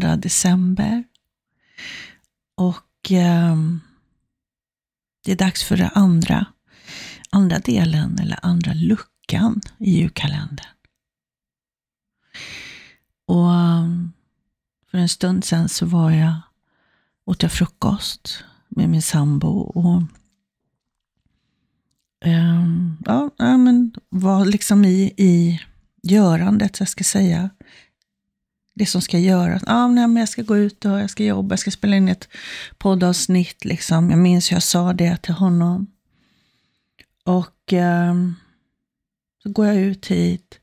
2 december. Och eh, det är dags för den andra, andra delen, eller andra luckan i julkalendern. Och ehm, för en stund sedan så var jag, åt jag frukost med min sambo och ehm, ja, men var liksom i, i görandet, jag ska säga. Det som ska göras. Ah, nej, men jag ska gå ut och jag ska jobba, jag ska spela in ett poddavsnitt. Liksom. Jag minns hur jag sa det till honom. Och eh, så går jag ut hit.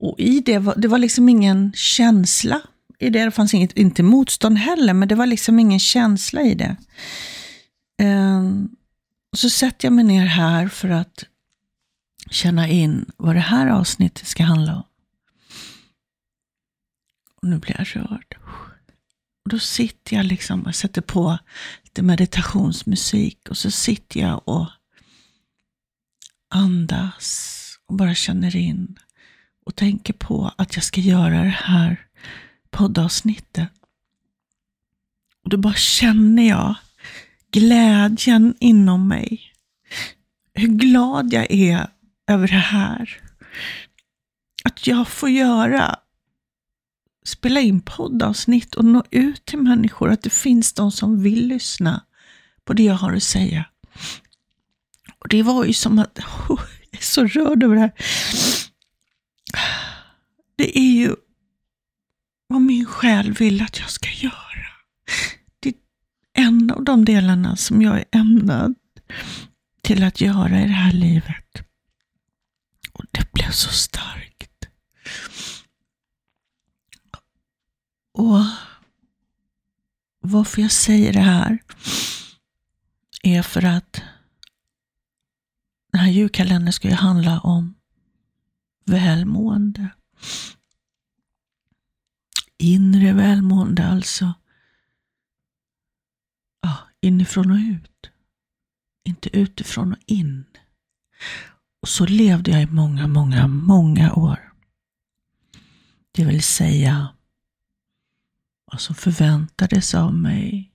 Och i det var, det var liksom ingen känsla i det. Det fanns inget, inte motstånd heller, men det var liksom ingen känsla i det. Eh, och så sätter jag mig ner här för att känna in vad det här avsnittet ska handla om. Och nu blir jag rörd. Och då sitter jag liksom och sätter på lite meditationsmusik och så sitter jag och andas och bara känner in och tänker på att jag ska göra det här poddavsnittet. Och då bara känner jag glädjen inom mig. Hur glad jag är över det här. Att jag får göra, spela in poddavsnitt och nå ut till människor. Att det finns de som vill lyssna på det jag har att säga. Och det var ju som att, oh, jag är så rörd över det här. Det är ju vad min själ vill att jag ska göra. Det är en av de delarna som jag är ämnad till att göra i det här livet. Och det blev så starkt. Och varför jag säger det här är för att den här julkalendern ska ju handla om välmående. Inre välmående alltså. Ja, inifrån och ut. Inte utifrån och in. Och så levde jag i många, många, många år. Det vill säga vad som förväntades av mig,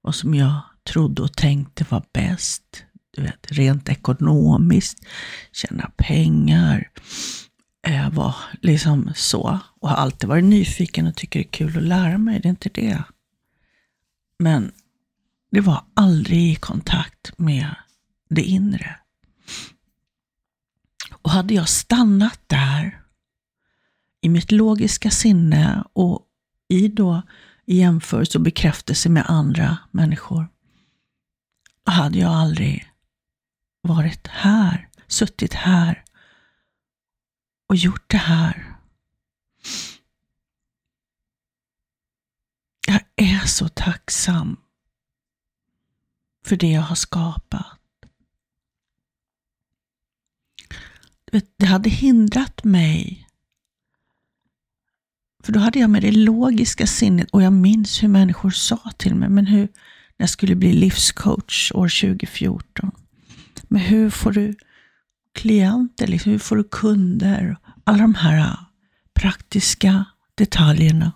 vad som jag trodde och tänkte var bäst. Du vet, rent ekonomiskt, tjäna pengar, äh, var liksom så. Och har alltid varit nyfiken och tycker det är kul att lära mig, det är inte det. Men det var aldrig i kontakt med det inre. Och hade jag stannat där i mitt logiska sinne och i då i jämförelse och bekräftelse med andra människor, hade jag aldrig varit här, suttit här och gjort det här. Jag är så tacksam för det jag har skapat. Det hade hindrat mig. För då hade jag med det logiska sinnet och jag minns hur människor sa till mig, men hur, när jag skulle bli livscoach år 2014. Men hur får du klienter, liksom, hur får du kunder? Alla de här äh, praktiska detaljerna.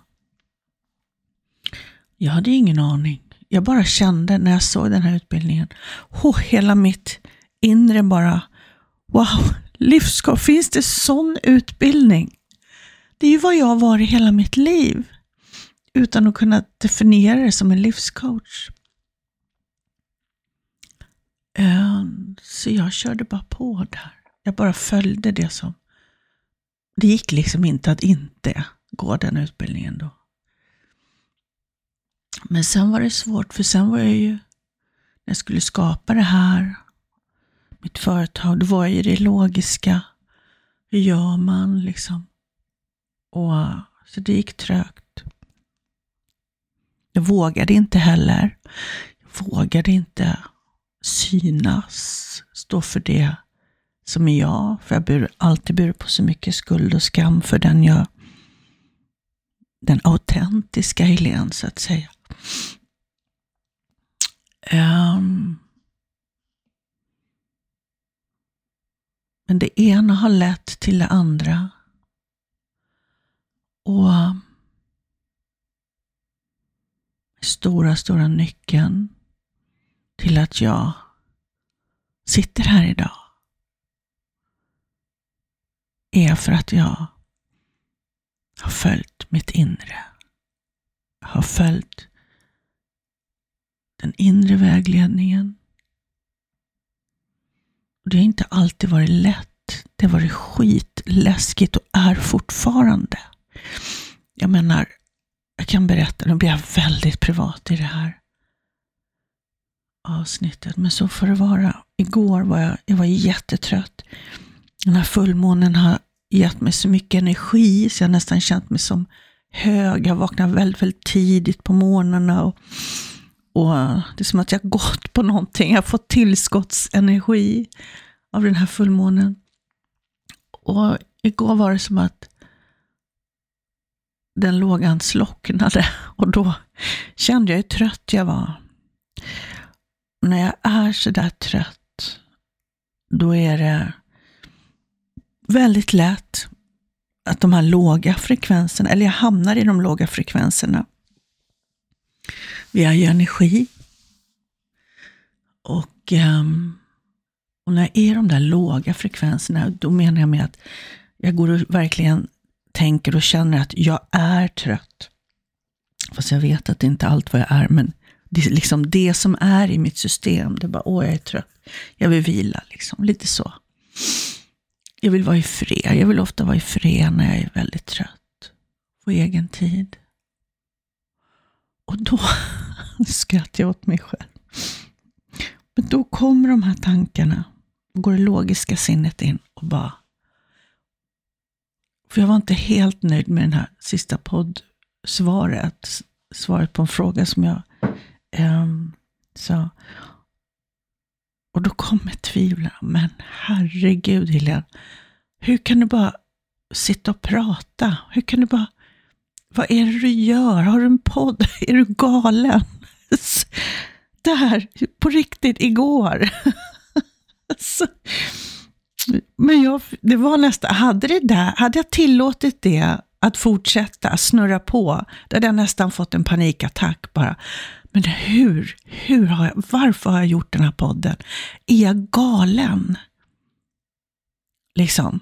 Jag hade ingen aning. Jag bara kände när jag såg den här utbildningen, oh, hela mitt inre bara, wow, livscoach, finns det sån utbildning? Det är ju vad jag har varit hela mitt liv, utan att kunna definiera det som en livscoach. Ehm, så jag körde bara på där. Jag bara följde det som... Det gick liksom inte att inte gå den utbildningen då. Men sen var det svårt, för sen var jag ju, när jag skulle skapa det här, mitt företag, då var jag ju det logiska. Hur gör man liksom? Och, så det gick trögt. Jag vågade inte heller. Jag vågade inte synas, stå för det som är jag. För jag har alltid burit på så mycket skuld och skam för den jag, den autentiska Helene så att säga. Um, Men det ena har lett till det andra. Och stora, stora nyckeln till att jag sitter här idag är för att jag har följt mitt inre. Jag har följt den inre vägledningen. Och Det har inte alltid varit lätt. Det har varit skitläskigt och är fortfarande. Jag menar, jag kan berätta, nu blir jag väldigt privat i det här avsnittet, men så får det vara. Igår var jag, jag var jättetrött. Den här fullmånen har gett mig så mycket energi så jag nästan känt mig som hög. Jag vaknade väldigt, väldigt tidigt på morgnarna och, och det är som att jag gått på någonting. Jag har fått tillskottsenergi av den här fullmånen. Och igår var det som att den lågan slocknade och då kände jag hur trött jag var. Och när jag är sådär trött, då är det väldigt lätt att de här låga frekvenserna, eller jag hamnar i de låga frekvenserna. Vi har ju energi. Och, ehm, och när jag är i de där låga frekvenserna, då menar jag med att jag går och verkligen tänker och känner att jag är trött. Fast jag vet att det inte är allt vad jag är, men det är liksom det som är i mitt system. Det är bara, åh jag är trött. Jag vill vila, liksom. lite så. Jag vill vara i fred. Jag vill ofta vara i fred när jag är väldigt trött. Få egen tid. Och då skrattar jag åt mig själv. Men då kommer de här tankarna. går det logiska sinnet in och bara... För jag var inte helt nöjd med den här sista poddsvaret. Svaret på en fråga som jag um, sa. Och då kommer tvivlen. Men herregud Helene, hur kan du bara sitta och prata? Hur kan du bara... Vad är det du gör? Har du en podd? Är du galen? Där, på riktigt, igår. Men jag, det var nästan, hade, det där, hade jag tillåtit det att fortsätta snurra på, då hade jag nästan fått en panikattack bara. Men hur, hur har jag, varför har jag gjort den här podden? Är jag galen? Liksom.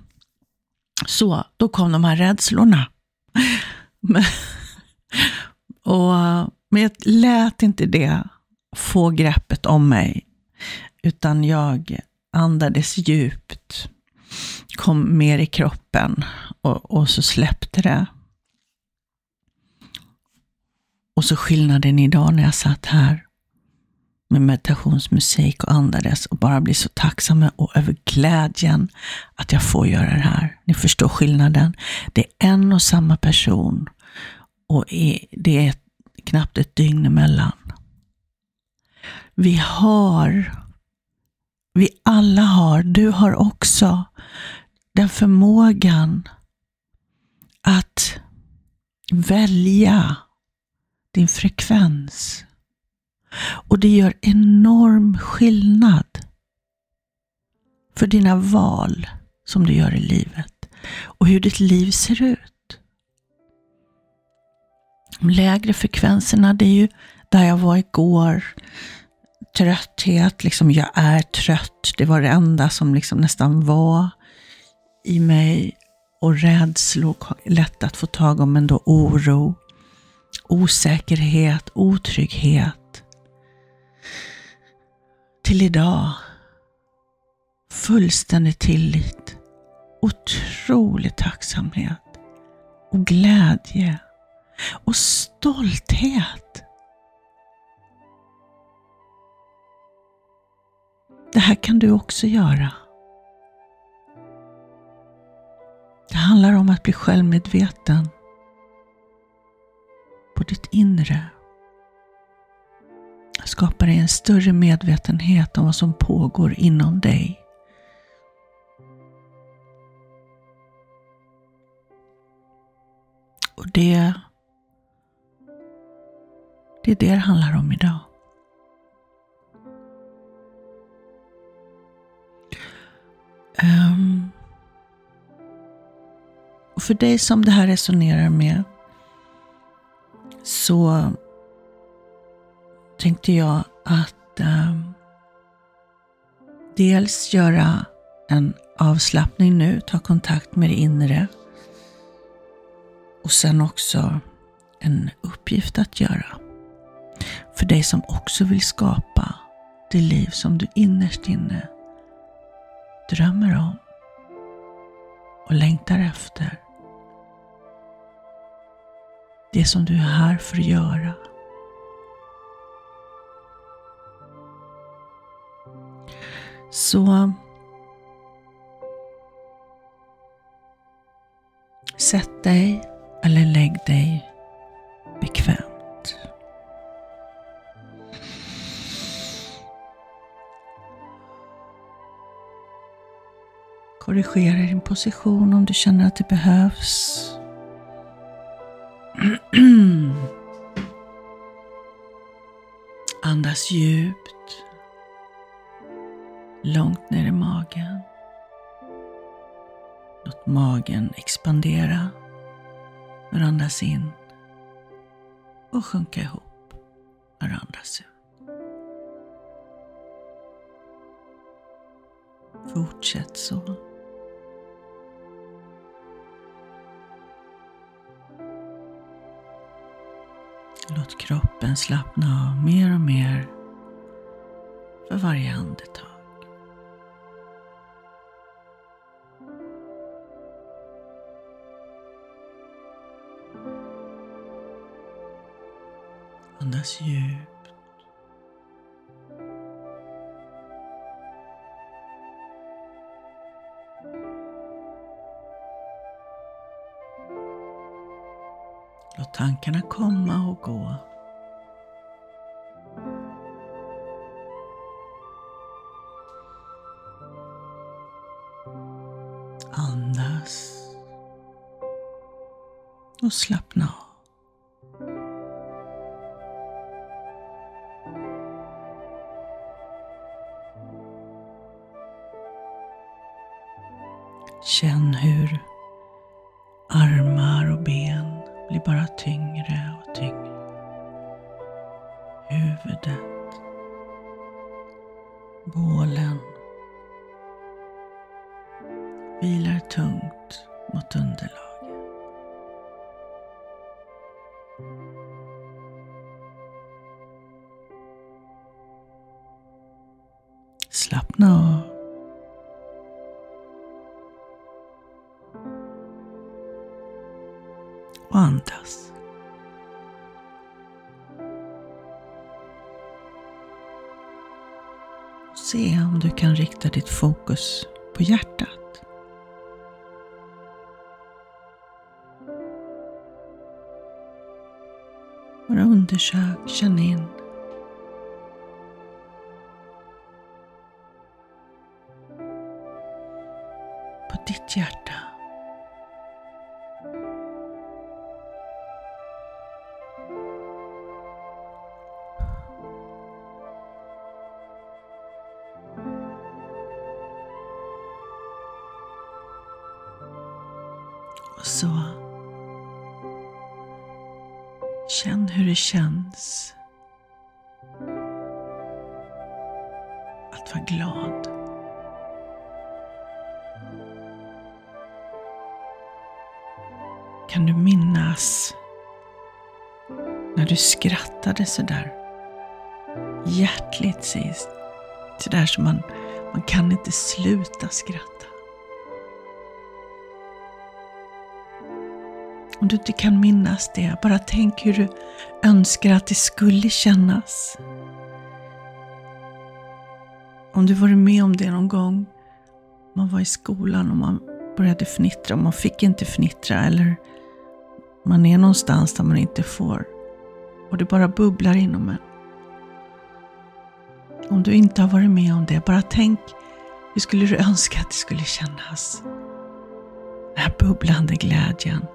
Så, då kom de här rädslorna. Men, och, men jag lät inte det få greppet om mig, utan jag andades djupt, kom mer i kroppen och, och så släppte det. Och så skillnaden idag när jag satt här med meditationsmusik och andades och bara blir så tacksam och över glädjen att jag får göra det här. Ni förstår skillnaden. Det är en och samma person och det är knappt ett dygn emellan. Vi har, vi alla har, du har också den förmågan att välja din frekvens. Och det gör enorm skillnad för dina val som du gör i livet och hur ditt liv ser ut. De lägre frekvenserna, det är ju där jag var igår. Trötthet, liksom jag är trött. Det var det enda som liksom nästan var i mig. Och rädslor, lätt att få tag om, men då oro osäkerhet, otrygghet. Till idag, fullständig tillit, otrolig tacksamhet och glädje och stolthet. Det här kan du också göra. Det handlar om att bli självmedveten på ditt inre. Skapa dig en större medvetenhet om vad som pågår inom dig. Och det, det är det det handlar om idag. För dig som det här resonerar med så tänkte jag att eh, dels göra en avslappning nu, ta kontakt med det inre och sen också en uppgift att göra. För dig som också vill skapa det liv som du innerst inne drömmer om och längtar efter. Det som du är här för att göra. Så sätt dig eller lägg dig bekvämt. Korrigera din position om du känner att det behövs. Andas djupt. Långt ner i magen. Låt magen expandera när du andas in och sjunka ihop när du andas ut. Fortsätt så. Låt kroppen slappna av mer och mer för varje andetag. Andas djupt. Tankarna komma och gå. Andas och slappna av. Huvudet, bålen vilar tungt mot underlaget. Rikta ditt fokus på hjärtat. Bara undersök, känn in. På ditt hjärta. Känns att vara glad. Kan du minnas när du skrattade sådär hjärtligt sist? Sådär som man, man kan inte sluta skratta. Om du inte kan minnas det, bara tänk hur du önskar att det skulle kännas. Om du varit med om det någon gång, man var i skolan och man började fnittra och man fick inte fnittra eller man är någonstans där man inte får och det bara bubblar inom en. Om du inte har varit med om det, bara tänk hur skulle du önska att det skulle kännas? Den här bubblande glädjen.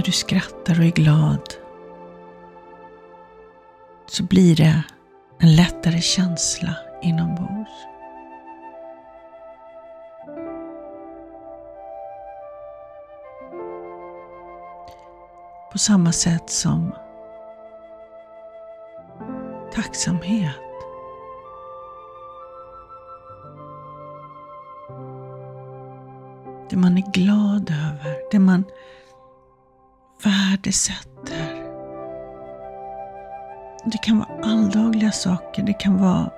När du skrattar och är glad så blir det en lättare känsla inombords. På samma sätt som tacksamhet det man är glad över, det man värdesätter. Det kan vara alldagliga saker, det kan vara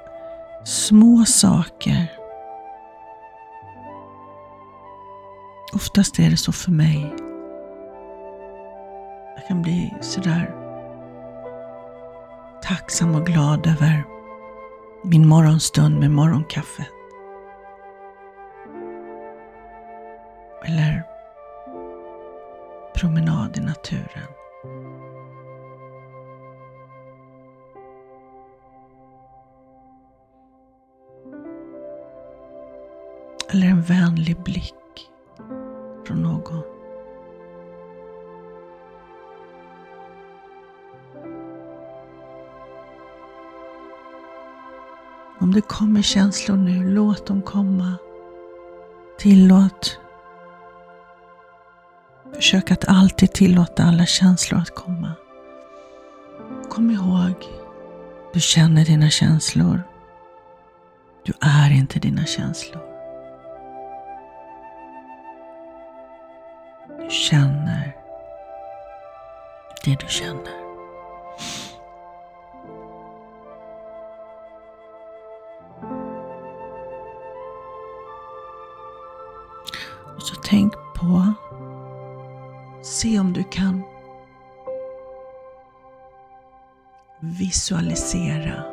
små saker. Oftast är det så för mig. Jag kan bli sådär tacksam och glad över min morgonstund med morgonkaffet. Eller promenad i naturen. Eller en vänlig blick från någon. Om det kommer känslor nu, låt dem komma. Tillåt. Försök att alltid tillåta alla känslor att komma. Kom ihåg, du känner dina känslor. Du är inte dina känslor. Du känner det du känner. Visualisera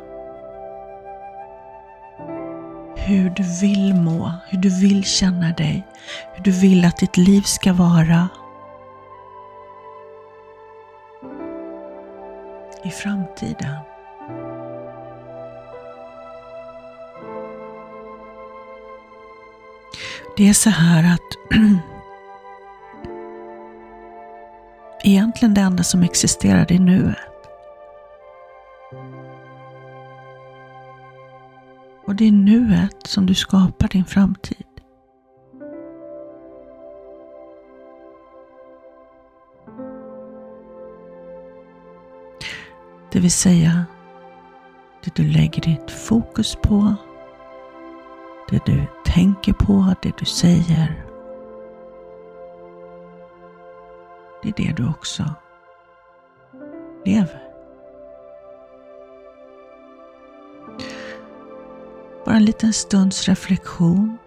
hur du vill må, hur du vill känna dig, hur du vill att ditt liv ska vara i framtiden. Det är så här att egentligen det enda som existerar är nuet. Det är nuet som du skapar din framtid. Det vill säga, det du lägger ditt fokus på, det du tänker på, det du säger. Det är det du också lever. Bara en liten stunds reflektion.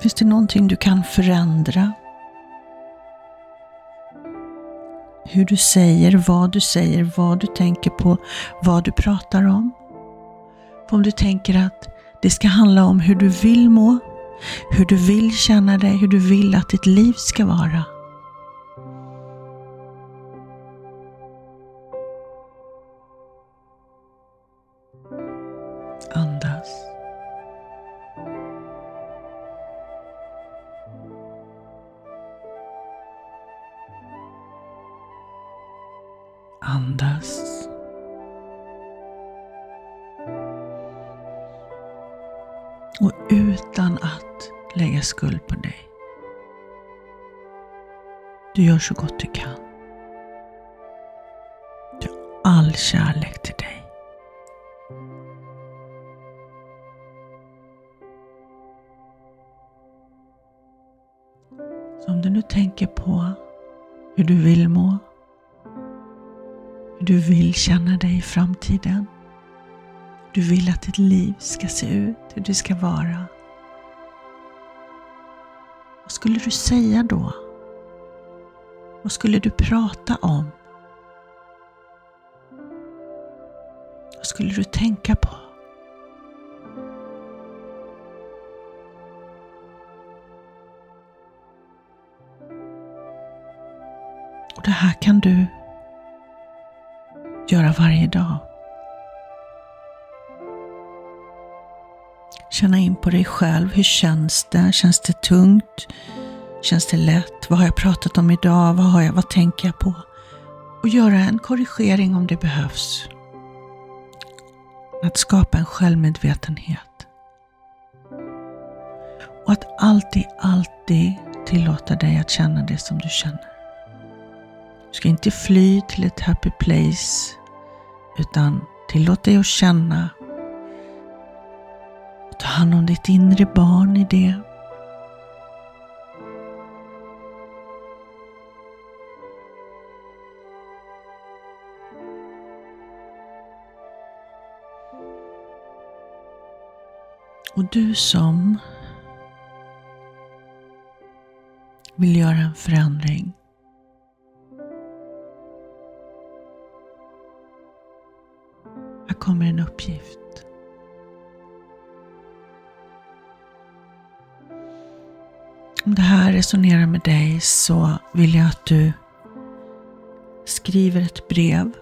Finns det någonting du kan förändra? Hur du säger, vad du säger, vad du tänker på, vad du pratar om. Om du tänker att det ska handla om hur du vill må, hur du vill känna dig, hur du vill att ditt liv ska vara. Och utan att lägga skuld på dig. Du gör så gott du kan. Du har all kärlek till dig. Så om du nu tänker på hur du vill må, hur du vill känna dig i framtiden, du vill att ditt liv ska se ut, hur det ska vara. Vad skulle du säga då? Vad skulle du prata om? Vad skulle du tänka på? Och Det här kan du göra varje dag. Känna in på dig själv. Hur känns det? Känns det tungt? Känns det lätt? Vad har jag pratat om idag? Vad, har jag, vad tänker jag på? Och göra en korrigering om det behövs. Att skapa en självmedvetenhet. Och att alltid, alltid tillåta dig att känna det som du känner. Du ska inte fly till ett happy place, utan tillåt dig att känna. Ta hand om ditt inre barn i det. Och du som vill göra en förändring. Här kommer en uppgift. Om det här resonerar med dig så vill jag att du skriver ett brev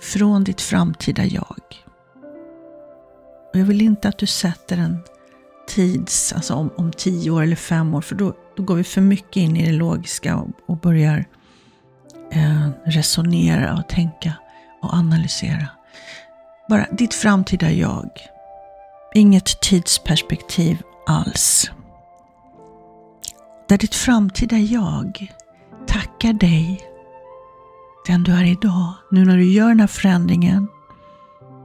från ditt framtida jag. Och jag vill inte att du sätter en tids, alltså om, om tio år eller fem år, för då, då går vi för mycket in i det logiska och, och börjar eh, resonera och tänka och analysera. Bara ditt framtida jag. Inget tidsperspektiv alls. Där ditt framtida jag tackar dig, den du är idag, nu när du gör den här förändringen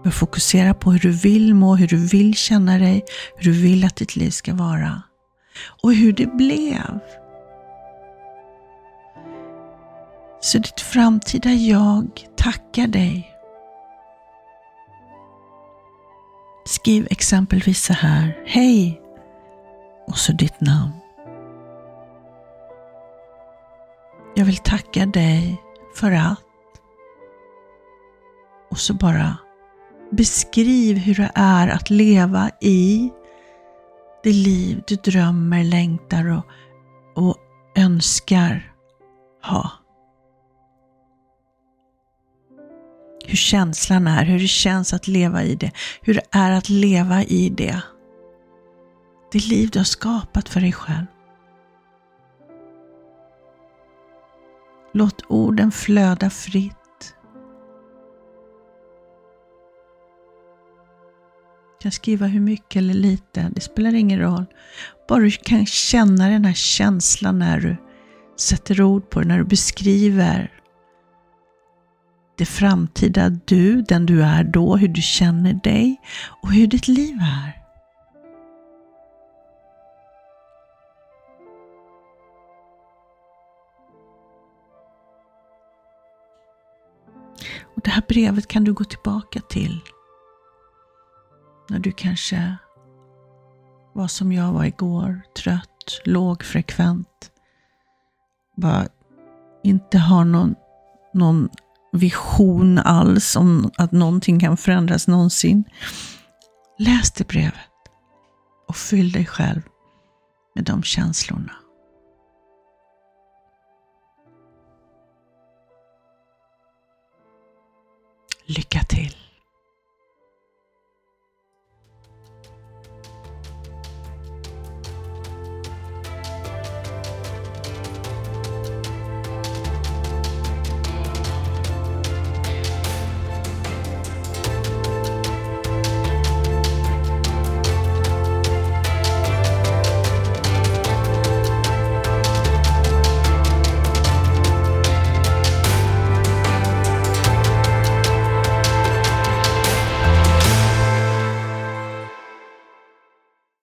Bör fokusera på hur du vill må, hur du vill känna dig, hur du vill att ditt liv ska vara. Och hur det blev. Så ditt framtida jag tackar dig. Skriv exempelvis så här. Hej! Och så ditt namn. Jag vill tacka dig för att. Och så bara Beskriv hur det är att leva i det liv du drömmer, längtar och, och önskar ha. Hur känslan är, hur det känns att leva i det, hur det är att leva i det. Det liv du har skapat för dig själv. Låt orden flöda fritt Du kan skriva hur mycket eller lite, det spelar ingen roll. Bara du kan känna den här känslan när du sätter ord på det, när du beskriver det framtida du, den du är då, hur du känner dig och hur ditt liv är. Och Det här brevet kan du gå tillbaka till när du kanske var som jag var igår, trött, lågfrekvent. Bara inte har någon, någon vision alls om att någonting kan förändras någonsin. Läs det brevet och fyll dig själv med de känslorna. Lycka till!